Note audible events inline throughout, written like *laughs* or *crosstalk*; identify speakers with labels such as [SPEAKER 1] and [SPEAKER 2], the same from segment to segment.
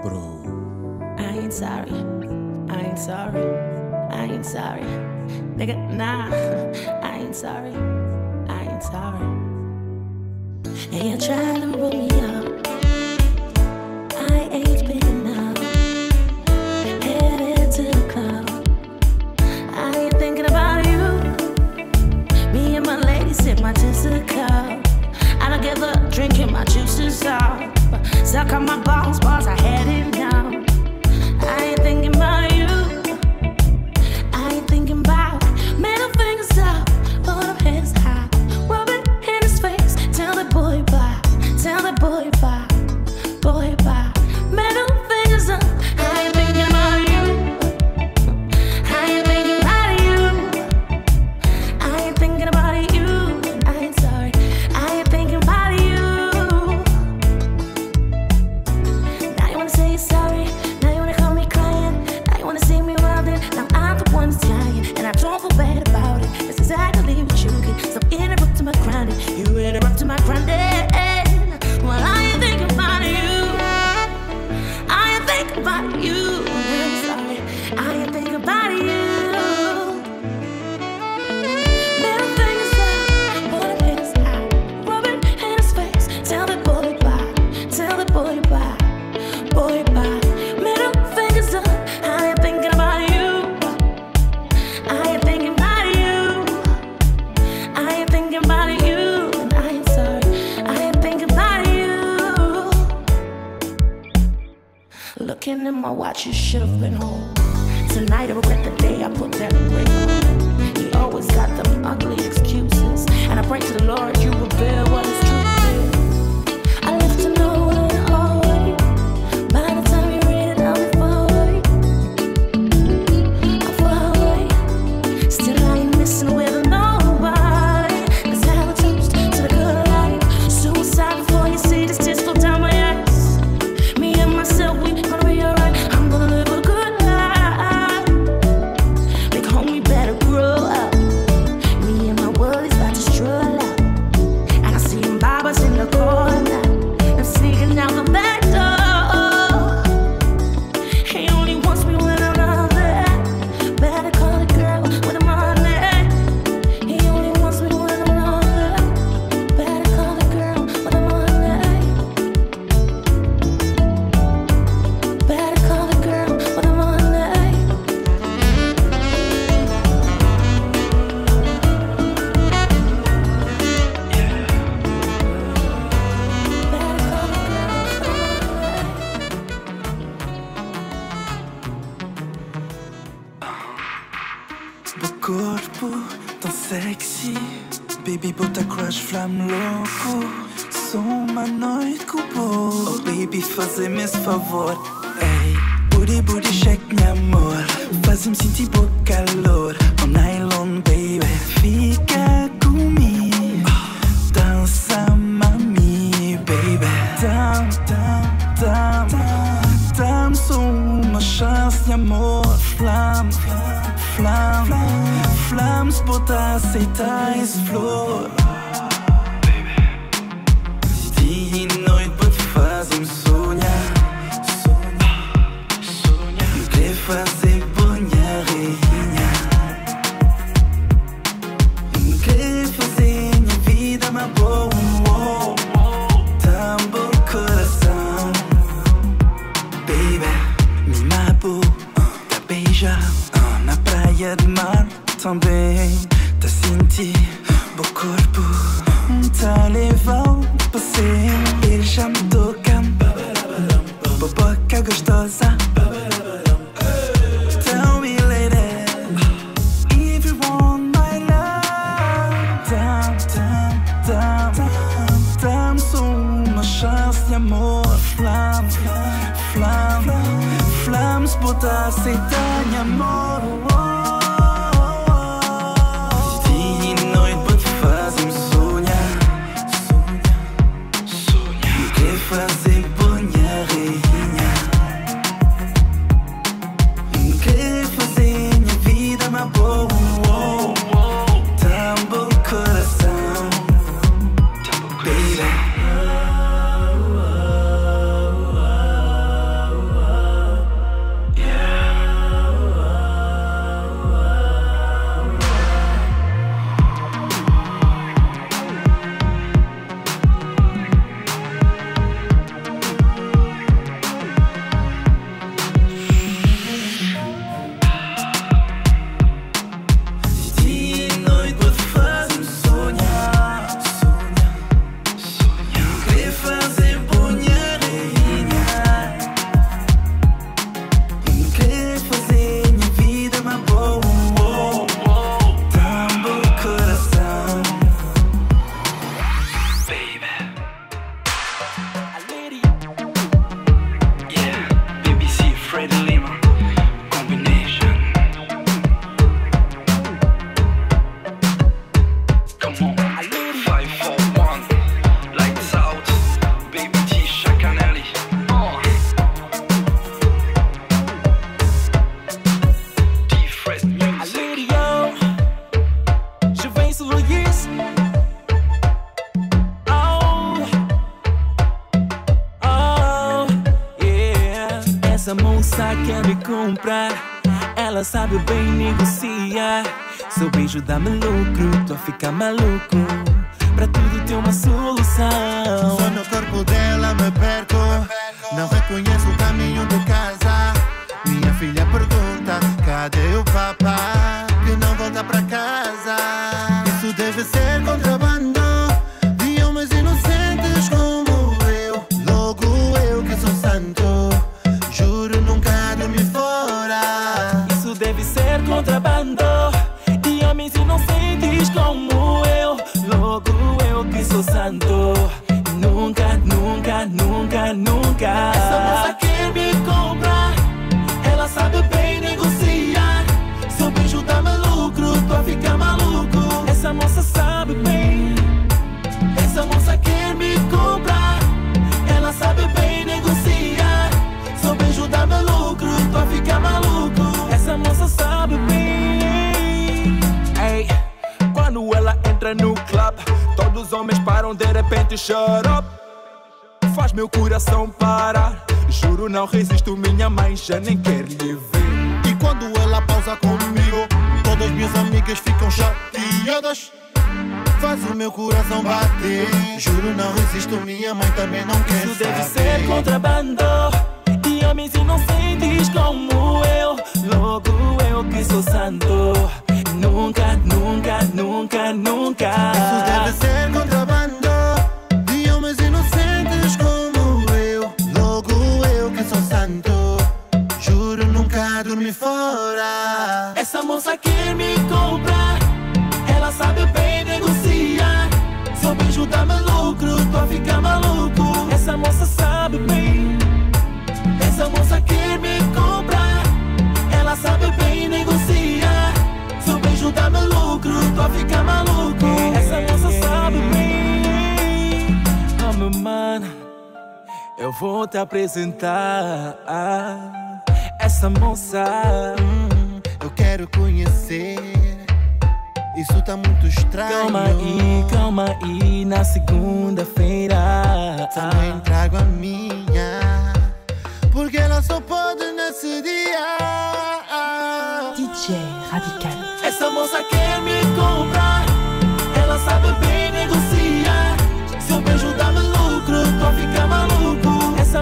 [SPEAKER 1] bro.
[SPEAKER 2] I ain't sorry. I ain't sorry. I ain't sorry. Nigga, nah. *laughs* I ain't sorry. I ain't sorry. And you're trying to roll me up. I ain't been up. Headed to the club. I ain't thinking about you. Me and my lady sip my Jessica. I don't give up drinking my juices off. Suck on my balls, balls, I had him down. I ain't thinking about it.
[SPEAKER 3] Tamil Vou te apresentar essa moça.
[SPEAKER 4] Hum, eu quero conhecer. Isso tá muito estranho.
[SPEAKER 3] Calma aí, calma aí. Na segunda-feira
[SPEAKER 4] também trago a minha. Porque ela só pode nesse dia.
[SPEAKER 5] DJ Radical.
[SPEAKER 3] Essa moça quer me comprar. Ela sabe bem negociar.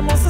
[SPEAKER 3] moça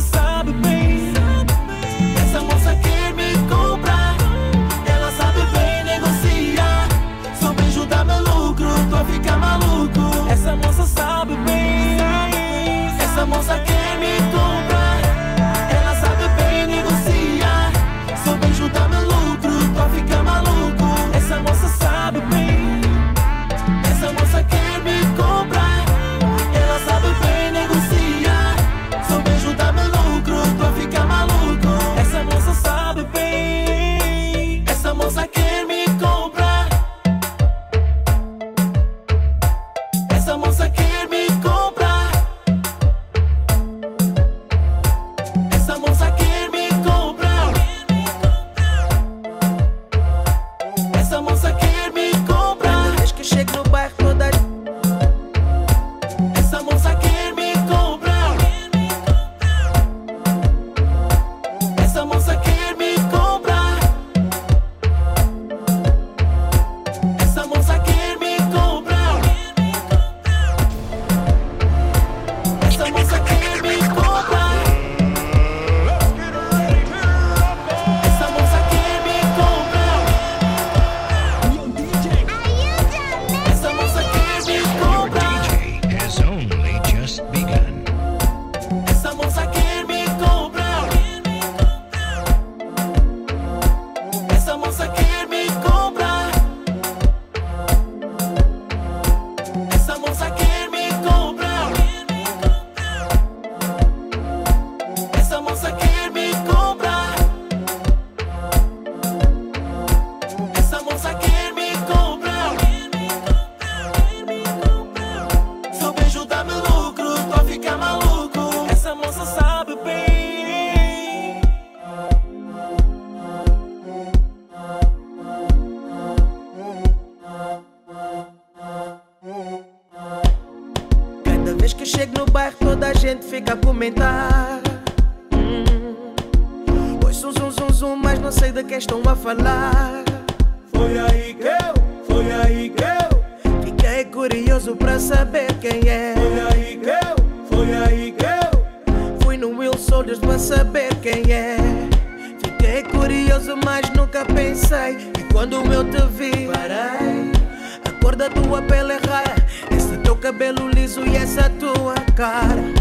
[SPEAKER 6] cabelo liso e essa tua cara.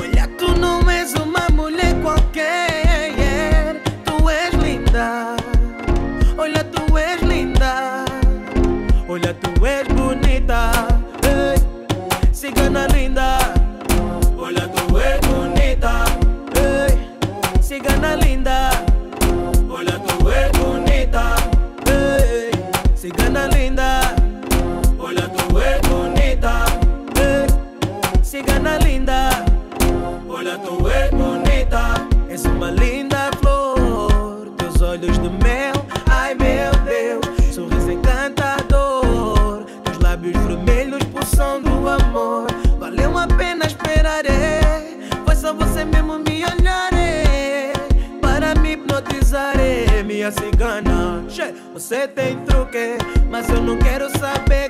[SPEAKER 6] Olha, tu não és uma mulher qualquer. Você tem truque, mas eu não quero saber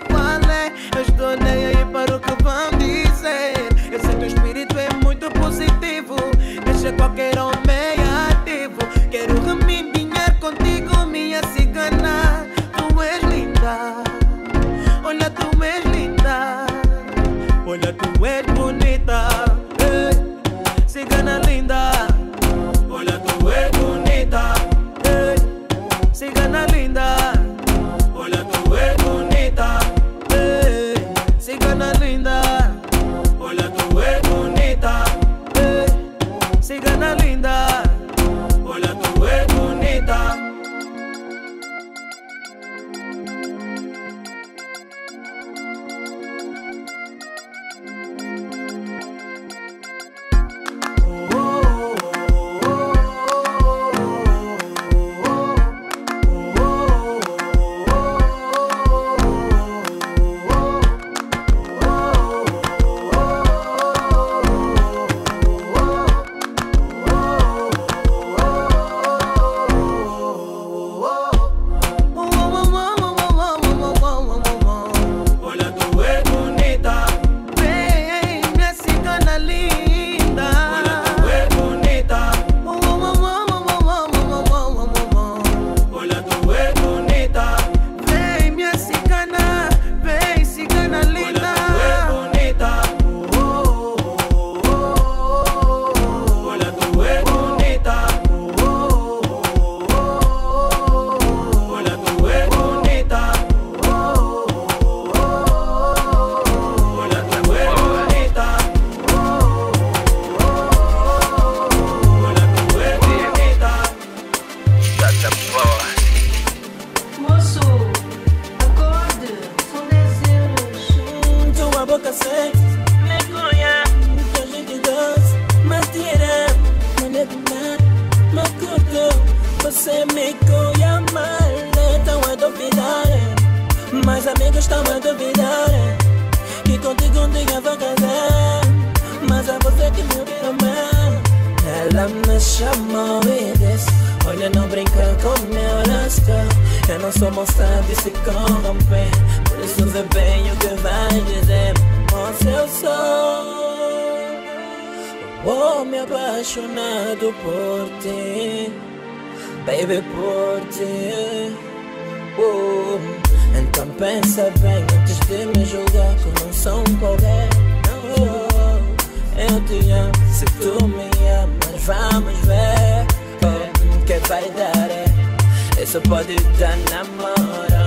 [SPEAKER 6] namoro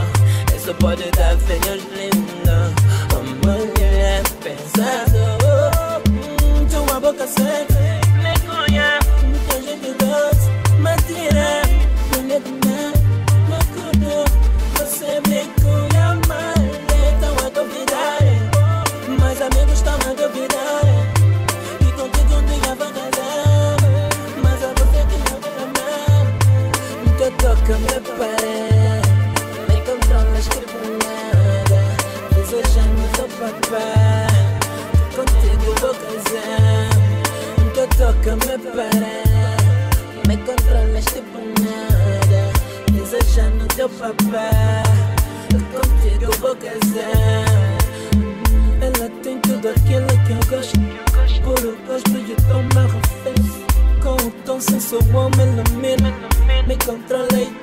[SPEAKER 6] Eso pode dar senhor lindo. Como mulher pensado. Tua boca seca me parar, Me controlas tipo nada.
[SPEAKER 7] Deseja no teu papel Contigo vou casar. Ela tem tudo aquilo que eu gosto. Por o gosto de tomar refém. Com o tom sensual me ilumina. Me controla e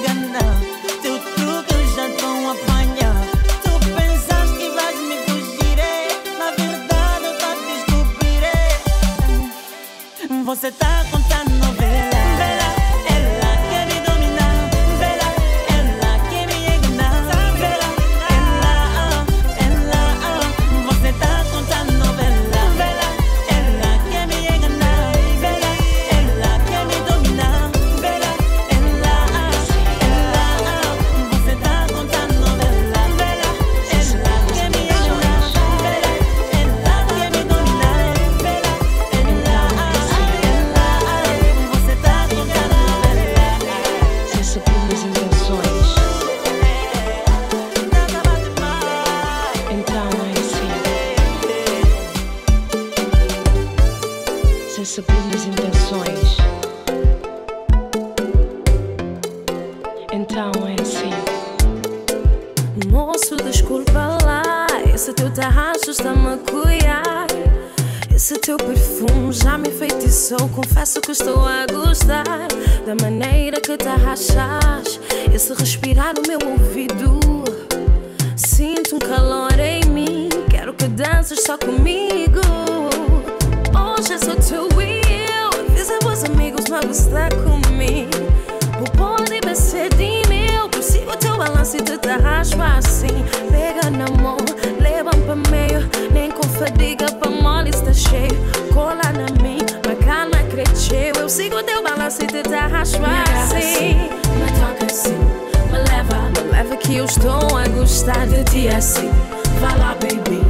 [SPEAKER 7] que
[SPEAKER 5] Dances só comigo. Hoje é só tu e eu. Avisa os amigos pra gostar comigo. Vou pode ser de meu. Consigo teu balanço e te raspa assim. Pega na mão, leva pra meio. Nem com fadiga pra mole está cheio. Cola na mim, bacana cresceu. Eu sigo teu balanço e te raspa assim. Me toca assim, me leva, me leva que eu estou a gostar de ti assim. Vai lá, baby,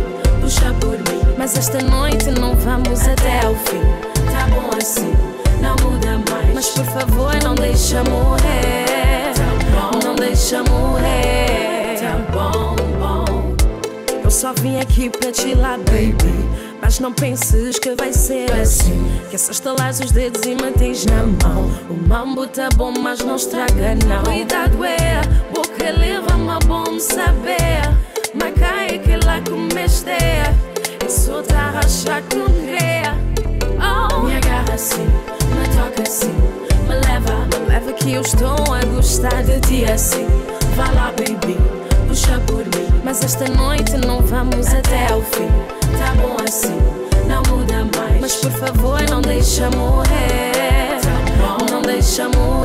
[SPEAKER 5] por mim. Mas esta noite não vamos até ao fim. Tá bom assim, não muda mais. Mas por favor, não deixa morrer. Não deixa morrer. Tá bom, bom. Eu só vim aqui pra te lá, baby. Mas não penses que vai ser assim. Que é só estalar os dedos e mantens na mão. O mambo tá bom, mas não estraga, não. Cuidado é, boca leva-me a bom saber. Mas cai que lá comeste. Isso a rachar com creia. Oh, me agarra assim, me toca assim. Me leva, me leva que eu estou a gostar de ti assim. Vai lá, baby, puxa por mim. Mas esta noite não vamos até ao fim. Tá bom assim, não muda mais. Mas por favor, não deixa morrer. Não deixa morrer.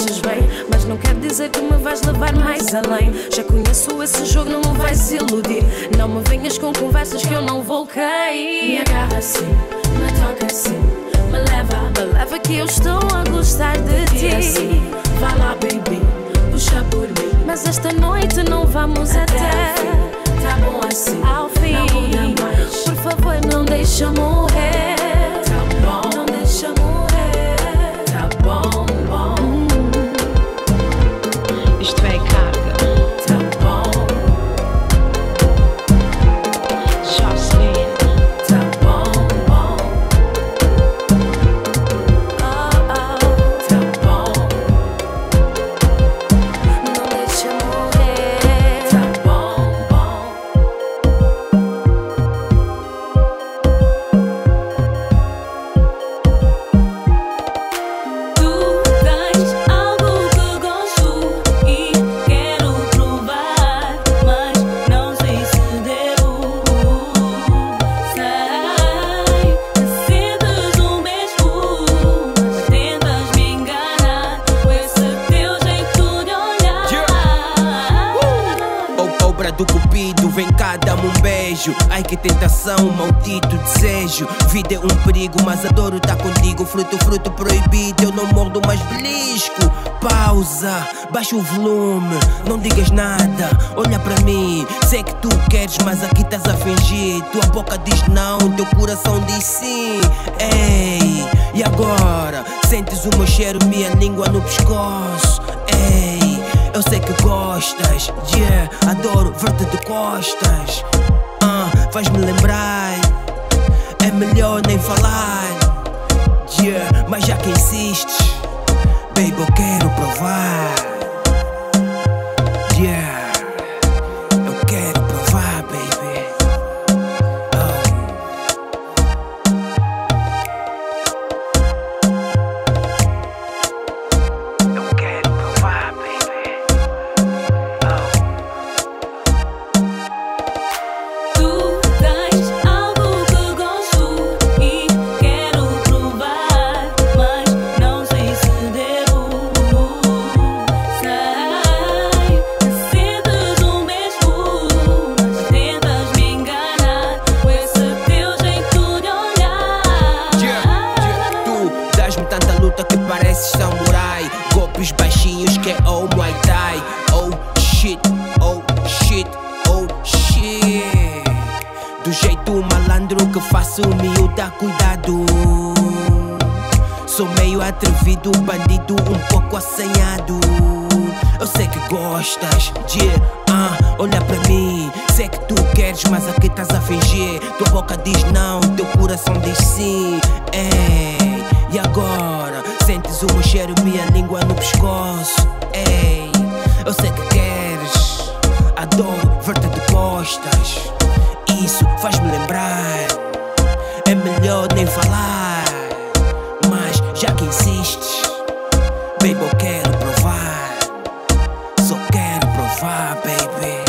[SPEAKER 5] Achas bem, mas não quer dizer que me vais levar mais além. Já conheço esse jogo, não me vais iludir. Não me venhas com conversas que eu não vou cair. Me agarra assim, me toca assim, me leva, me leva que eu estou a gostar de ti. Assim, vai lá, baby, puxa por mim. Mas esta noite não vamos até. Tá bom assim, ao fim. Não mais. Por favor, não deixa morrer.
[SPEAKER 8] Baixa o volume, não digas nada. Olha pra mim, sei que tu queres, mas aqui estás a fingir. Tua boca diz não, teu coração diz sim. Ei, e agora? Sentes o meu cheiro, minha língua no pescoço. Ei, eu sei que gostas, yeah, adoro ver-te de costas. Ah, faz-me lembrar, é melhor nem falar. Yeah, mas já que insistes, baby, eu quero provar. Agora? Sentes o meu cheiro, minha língua no pescoço. Ei, eu sei que queres. Adoro ver-te de costas. Isso faz-me lembrar. É melhor nem falar. Mas já que insistes, baby, eu quero provar. Só quero provar, baby.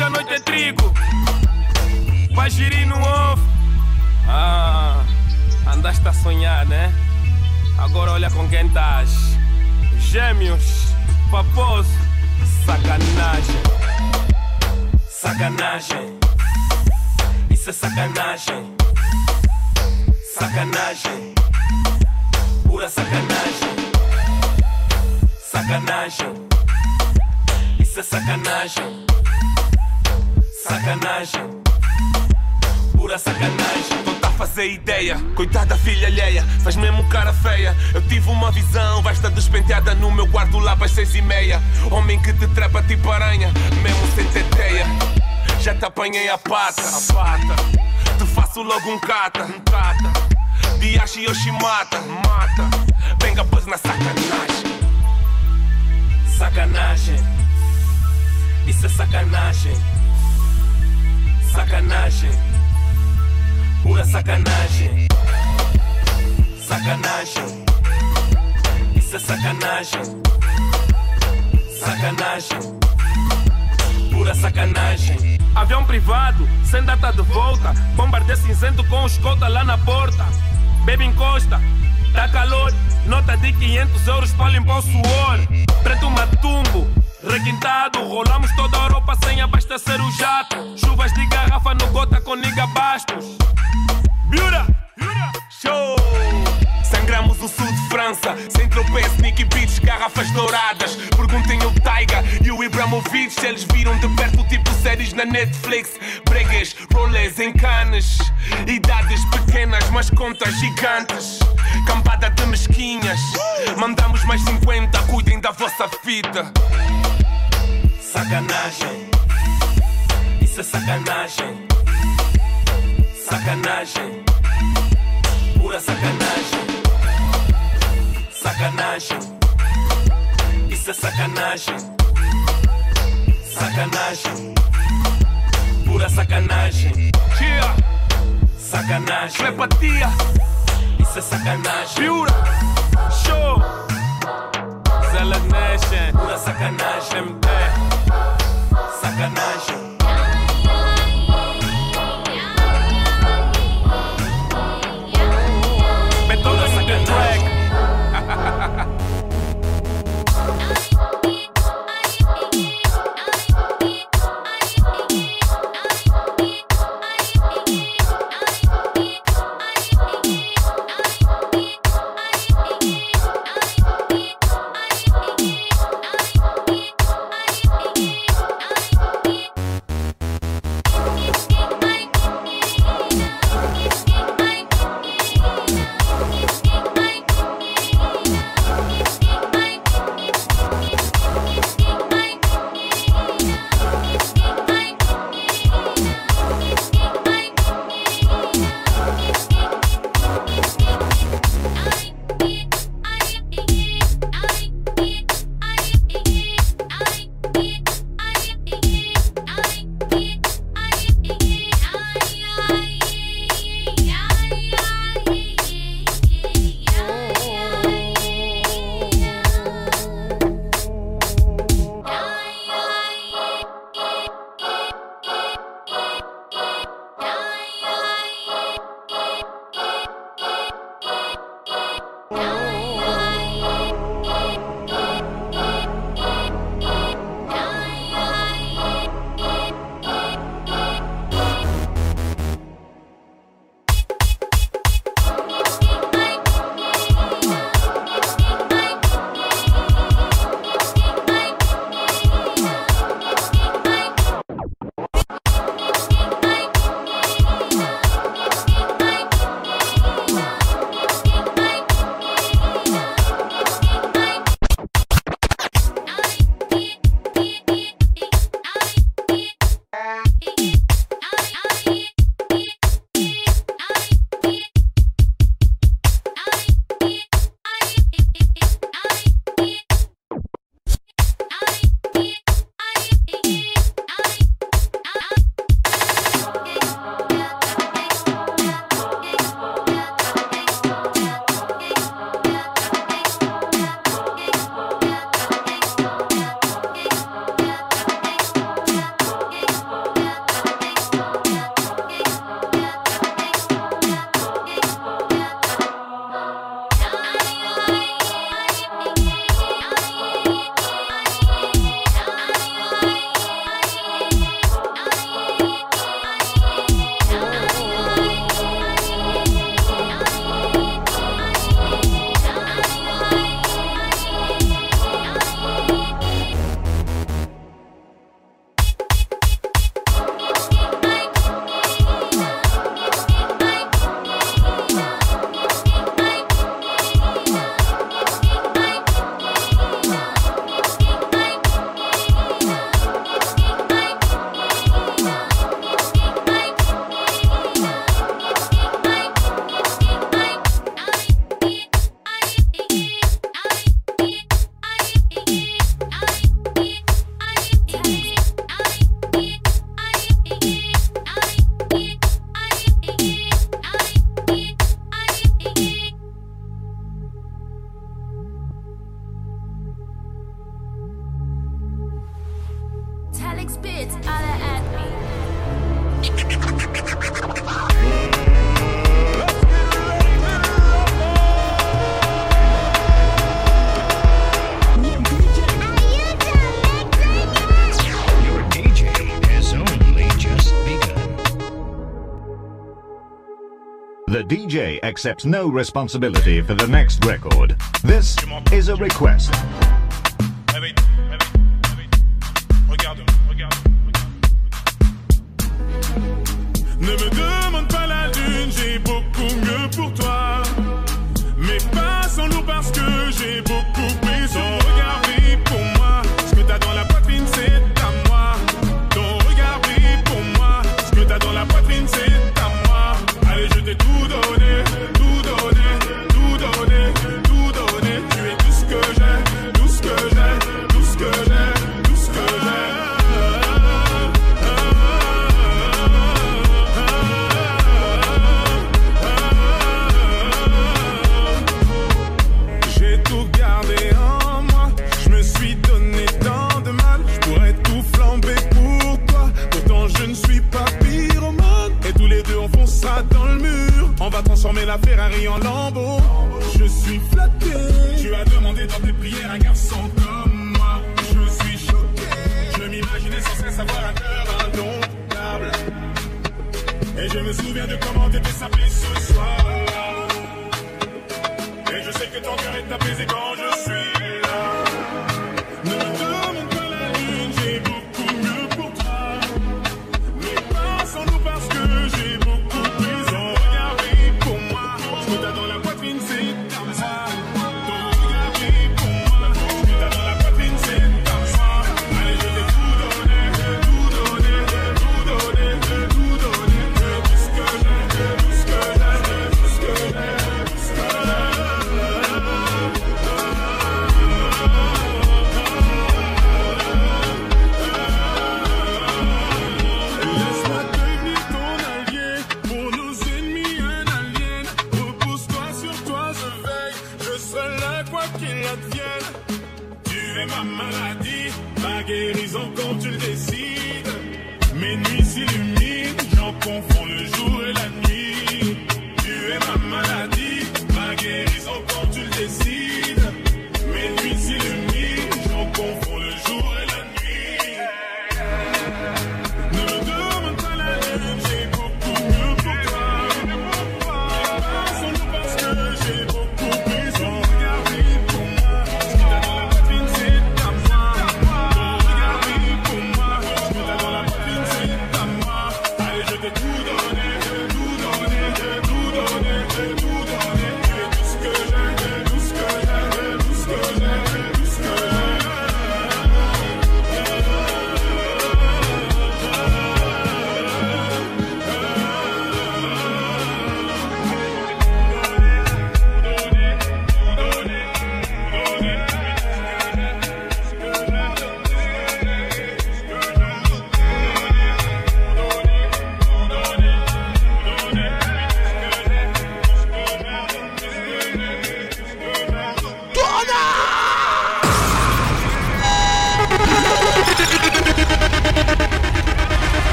[SPEAKER 9] Hoje a noite é trigo. Vai girir no off. Ah, andaste a sonhar, né? Agora olha com quem estás. Gêmeos, paposo, sacanagem. Sacanagem. Isso é sacanagem. Sacanagem. Pura sacanagem. Sacanagem. Isso é sacanagem. Sacanagem. Pura sacanagem. Não fazer ideia. Coitada filha alheia. Faz mesmo cara feia. Eu tive uma visão. Vais estar despenteada no meu quarto lá para seis e meia. Homem que te trepa tipo aranha. Mesmo sem teteia. Já te apanhei a pata. A pata. Te faço logo um cata. Um cata. Diashi Yoshimata. Mata. Venga pois na sacanagem. Sacanagem. Isso é sacanagem. Sacanagem. Pura sacanagem. Sacanagem. Isso é sacanagem. Sacanagem. Pura sacanagem. Avião privado, sem data de volta. Bombardeio cinzento com escolta lá na porta. Bebe encosta, tá calor. Nota de 500 euros pra limpar o suor. Preto matumbo, requintado. Rolamos toda a Europa sem abastecer o jato. Chuvas de garrafa no gota com niga bastos. Biura, show. Sangramos o sul de França, sem tropeço, Nicky garrafas douradas. Perguntem o Taiga e o Ibramovic se eles viram de perto o tipo série séries na Netflix. Bregas, rolês em canas. Idades pequenas, mas contas gigantes. Campada de mesquinhas. Mandamos mais 50, cuidem da vossa vida. Sacanagem. Isso é sacanagem. Sacanagem. Pura sacanagem. Sacanagem. Isso é sacanagem. Sacanagem. Pura sacanagem. Yeah. Sacanagem. Telepatia. Isso é sacanagem. Pura. Show. Zelda Nation. Pura sacanagem. MD. Sacanagem.
[SPEAKER 10] The DJ accepts no responsibility for the next record. This is a request.
[SPEAKER 11] Et je me souviens de comment t'étais sapé ce soir. Et je sais que ton cœur est apaisé quand je suis.